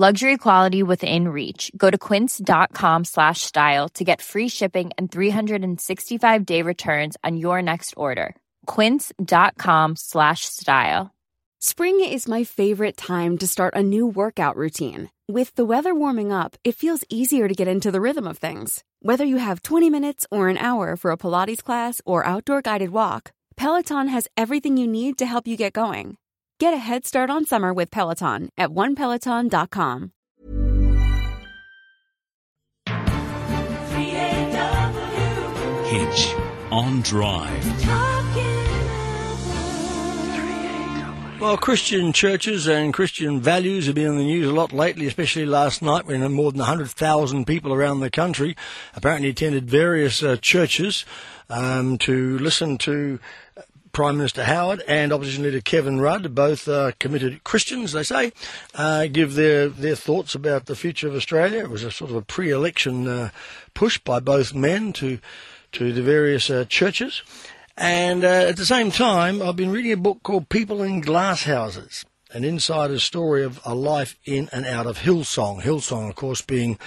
Luxury quality within reach. Go to quince.com slash style to get free shipping and 365 day returns on your next order. Quince.com slash style. Spring is my favorite time to start a new workout routine. With the weather warming up, it feels easier to get into the rhythm of things. Whether you have 20 minutes or an hour for a Pilates class or outdoor guided walk, Peloton has everything you need to help you get going. Get a head start on summer with Peloton at onepeloton.com. Hinch on Drive. Well, Christian churches and Christian values have been in the news a lot lately, especially last night when more than 100,000 people around the country apparently attended various uh, churches um, to listen to Prime Minister Howard and Opposition Leader Kevin Rudd, both uh, committed Christians, they say, uh, give their, their thoughts about the future of Australia. It was a sort of a pre-election uh, push by both men to to the various uh, churches. And uh, at the same time, I've been reading a book called People in Glass Houses, an insider's story of a life in and out of Hillsong. Hillsong, of course, being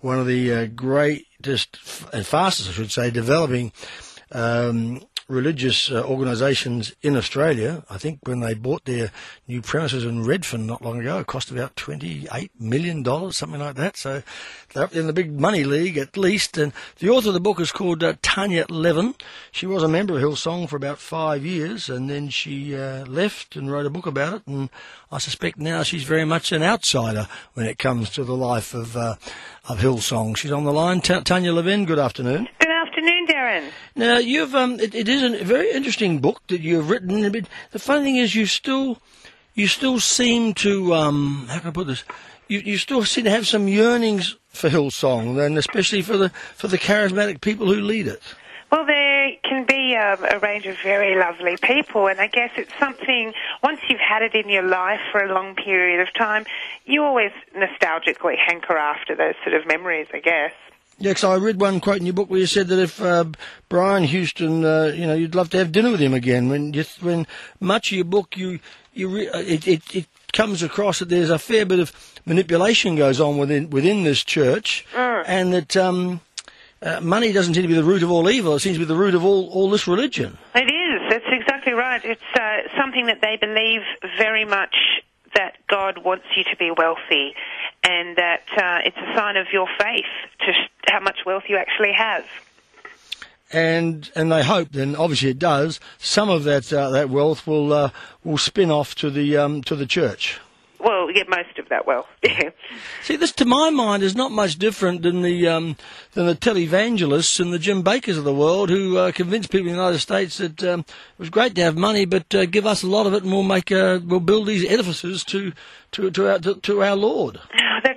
one of the uh, greatest and fastest, I should say, developing um, religious uh, organisations in Australia. I think when they bought their new premises in Redfern not long ago, it cost about $28 million, something like that. So they're up in the big money league at least. And the author of the book is called uh, Tanya Levin. She was a member of Hillsong for about five years and then she uh, left and wrote a book about it. And I suspect now she's very much an outsider when it comes to the life of, uh, of Hillsong. She's on the line. T- Tanya Levin, good afternoon. Good afternoon, Now you've um, it, it is a very interesting book that you've written. But the funny thing is, you still, you still seem to um, how can I put this? You you still seem to have some yearnings for Hillsong, and especially for the for the charismatic people who lead it. Well, there can be um, a range of very lovely people, and I guess it's something, once you've had it in your life for a long period of time, you always nostalgically hanker after those sort of memories, I guess. Yeah, 'cause I read one quote in your book where you said that if uh, Brian Houston, uh, you know, you'd love to have dinner with him again. When you, when much of your book, you you re- uh, it, it it comes across that there's a fair bit of manipulation goes on within within this church, and that um, uh, money doesn't seem to be the root of all evil. It seems to be the root of all all this religion. It is. That's exactly right. It's uh, something that they believe very much that God wants you to be wealthy, and that uh, it's a sign of your faith to sh- how much wealth you actually have. and and they hope then obviously it does some of that uh, that wealth will uh, will spin off to the um, to the church. Well, yeah, most of that wealth. Yeah. See, this to my mind is not much different than the um, than the televangelists and the Jim Bakkers of the world who uh, convince people in the United States that um, it was great to have money, but uh, give us a lot of it and we'll make uh, we'll build these edifices to to to our to, to our Lord.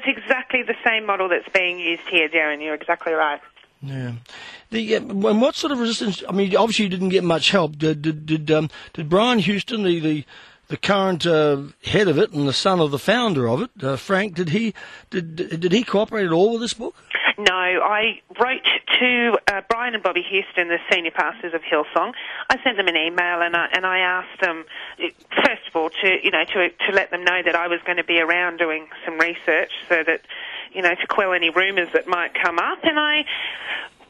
That's exactly the same model that's being used here, Derryn. You're exactly right. Yeah. The, uh, and what sort of resistance? I mean, obviously you didn't get much help. Did did did, um, did Brian Houston, the the, the current uh, head of it and the son of the founder of it, uh, Frank, did he did did he cooperate at all with this book? No, I wrote to uh, Brian and Bobbie Houston, the senior pastors of Hillsong. I sent them an email and I, and I asked them, first of all, to you know to to let them know that I was going to be around doing some research, so that you know to quell any rumours that might come up, and I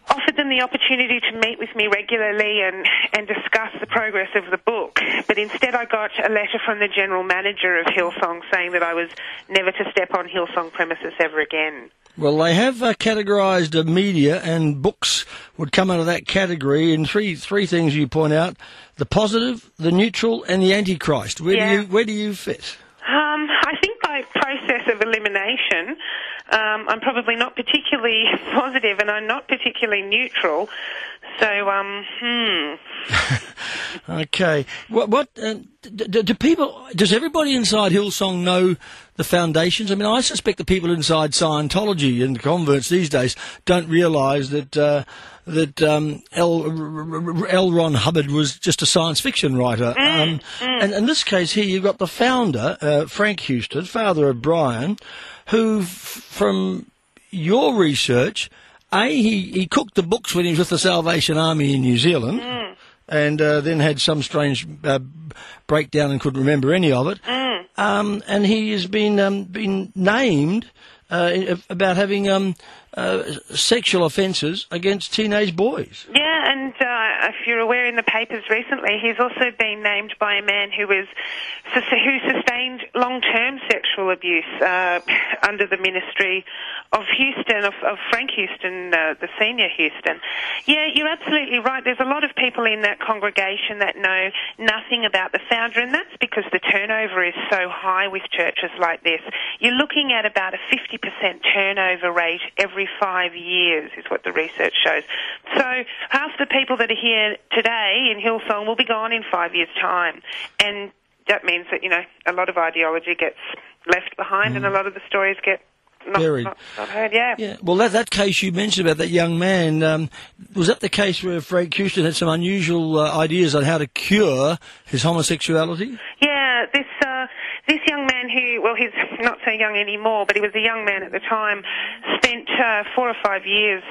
offered them the opportunity to meet with me regularly and, and discuss the progress of the book. But instead, I got a letter from the general manager of Hillsong saying that I was never to step on Hillsong premises ever again. Well, they have uh, categorised uh, media, and books would come out of that category in three three things you point out: the positive, the neutral, and the antichrist. Where Yeah. do you where do you fit? Um, I think by process of elimination, um, I'm probably not particularly positive, and I'm not particularly neutral. So, um, hmm. Okay. What? what uh, d- d- do people? Does everybody inside Hillsong know the foundations? I mean, I suspect the people inside Scientology and converts these days don't realise that. Uh, that um, L. L. Ron Hubbard was just a science fiction writer. um, And in this case here, you've got the founder, uh, Frank Houston, father of Brian, who, f- from your research, A, he, he cooked the books when he was with the Salvation Army in New Zealand and uh, then had some strange uh, breakdown and couldn't remember any of it. Um, and he has been um, been named uh, about having um, uh, sexual offences against teenage boys. Yeah, and uh, if you're aware in the papers recently, he's also been named by a man who was who sustained long-term sexual abuse uh, under the ministry of Houston, of, of Frank Houston, uh, the senior Houston. Yeah, you're absolutely right. There's a lot of people in that congregation that know nothing about the founder, and that's because the turnover is so high with churches like this. You're looking at about a 50% turnover rate every five years, is what the research shows. So half the people that are here today in Hillsong will be gone in five years' time, and that means that you know a lot of ideology gets left behind, and a lot of the stories get not, Buried. not, not heard. Yeah. Yeah, well, that, that case you mentioned about that young man, um, was that the case where Frank Houston had some unusual uh, ideas on how to cure his homosexuality? Yeah, this young man who, well, he's not so young anymore, but he was a young man at the time, spent uh, four or five years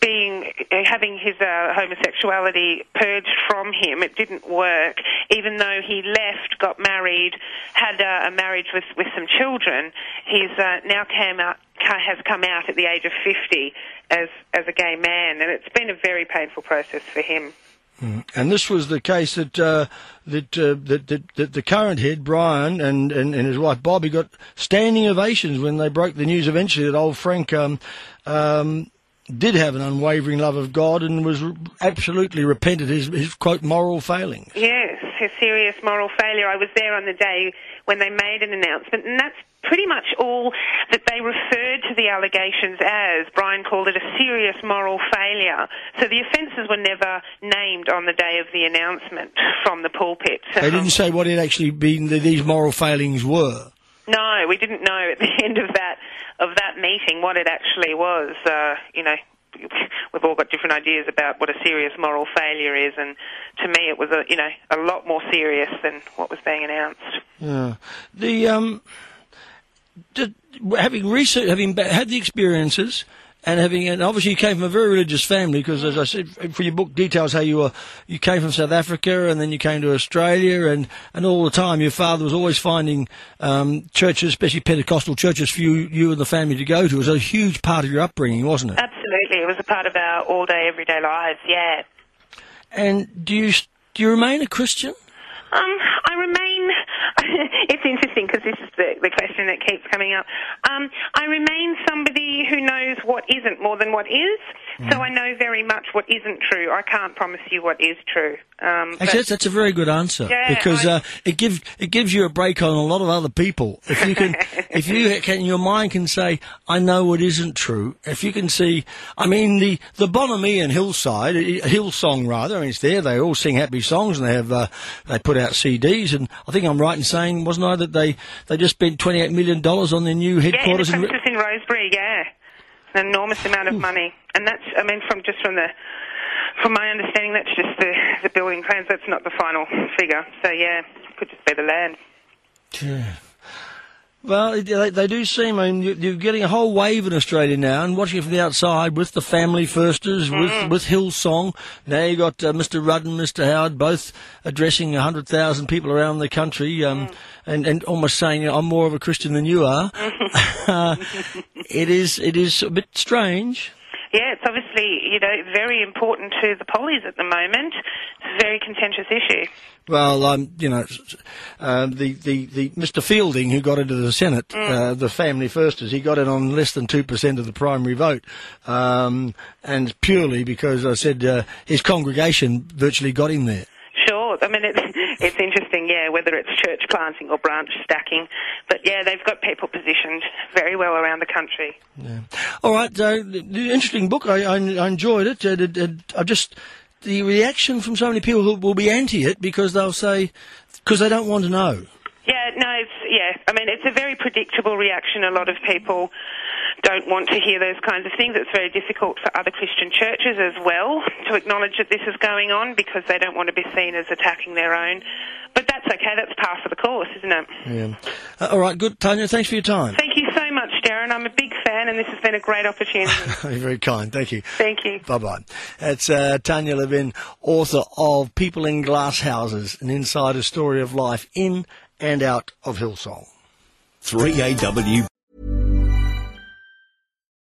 being uh, having his uh, homosexuality purged from him. It didn't work, even though he left, got married, had uh, a marriage with with some children. He's uh, now came out has come out at the age of 50 as as a gay man, and it's been a very painful process for him. And this was the case that uh, that, uh, that, that that the current head, Brian, and, and, and his wife Bobbie got standing ovations when they broke the news eventually that old Frank um, um, did have an unwavering love of God and was absolutely repented his, his quote moral failings. Yes, a serious moral failure. I was there on the day when they made an announcement, and that's pretty much all that they referred to the allegations as. Brian called it a serious moral failure. So the offences were never named on the day of the announcement from the pulpit. They didn't say what it actually been that these moral failings were. No, we didn't know at the end of that of that meeting what it actually was. Uh, you know, we've all got different ideas about what a serious moral failure is, and to me, it was a you know a lot more serious than what was being announced. Yeah. The um, having research, having had the experiences, and having, and obviously you came from a very religious family because, as I said, for your book details how you were, you came from South Africa and then you came to Australia, and and all the time your father was always finding um, churches, especially Pentecostal churches, for you, you and the family to go to. It was a huge part of your upbringing, wasn't it? Absolutely, it was a part of our all day, everyday lives. Yeah. And do you do you remain a Christian? Um, I remain. it's interesting because this is the, the question that keeps coming up. Um, I remain what isn't more than what is. So I know very much what isn't true. I can't promise you what is true. Um, Actually, that's, that's a very good answer Yeah, because I- uh, it gives it gives you a break on a lot of other people. If you can, if you can, your mind can say, "I know what isn't true." If you can see, I mean, the the Bonhomie and Hillside, Hillsong rather. I mean, it's there. They all sing happy songs and they have uh, they put out CDs. And I think I'm right in saying, wasn't I, that they they just spent 28 million dollars on their new yeah, in headquarters in. premises in Rosebery. Yeah, an enormous amount of hmm. money, and that's. I mean, from just from the. From my understanding, that's just the, the building plans. That's not the final figure. So yeah, could just be the land. Well, they, they do seem. I mean, you- you're getting a whole wave in Australia now, and watching it from the outside with the family firsters, with with Hillsong. Now you've got uh, Mr. Rudd and Mr. Howard both addressing hundred thousand people around the country, um, and and almost saying, "I'm more of a Christian than you are." uh, it is it is a bit strange. Yeah, it's obviously you know very important to the pollies at the moment. It's a very contentious issue. Well, um, you know, uh, the, the, the Mr. Fielding, who got into the Senate, mm. uh, the family firsters, he got it on less than 2% of the primary vote. Um, and purely because I said uh, his congregation virtually got him there. I mean, it's, it's interesting, yeah, whether it's church planting or branch stacking. But yeah, they've got people positioned very well around the country. Yeah. All right. Uh, the interesting book. I, I, I enjoyed it. Uh, I just the reaction from so many people who will be anti it because they'll say because they don't want to know. Yeah, no, it's yeah. I mean, it's a very predictable reaction. A lot of people don't want to hear those kinds of things. It's very difficult for other Christian churches as well to acknowledge that this is going on because they don't want to be seen as attacking their own. But that's okay. That's par for the course, isn't it? Yeah. Uh, all right. Good, Tanya. Thanks for your time. Thank you so much, Derryn. I'm a big fan, and this has been a great opportunity. You're very kind. Thank you. Thank you. Bye bye. It's uh, Tanya Levin, author of People in Glass Houses, an insider story of life in and out of Hillsong. 3AW.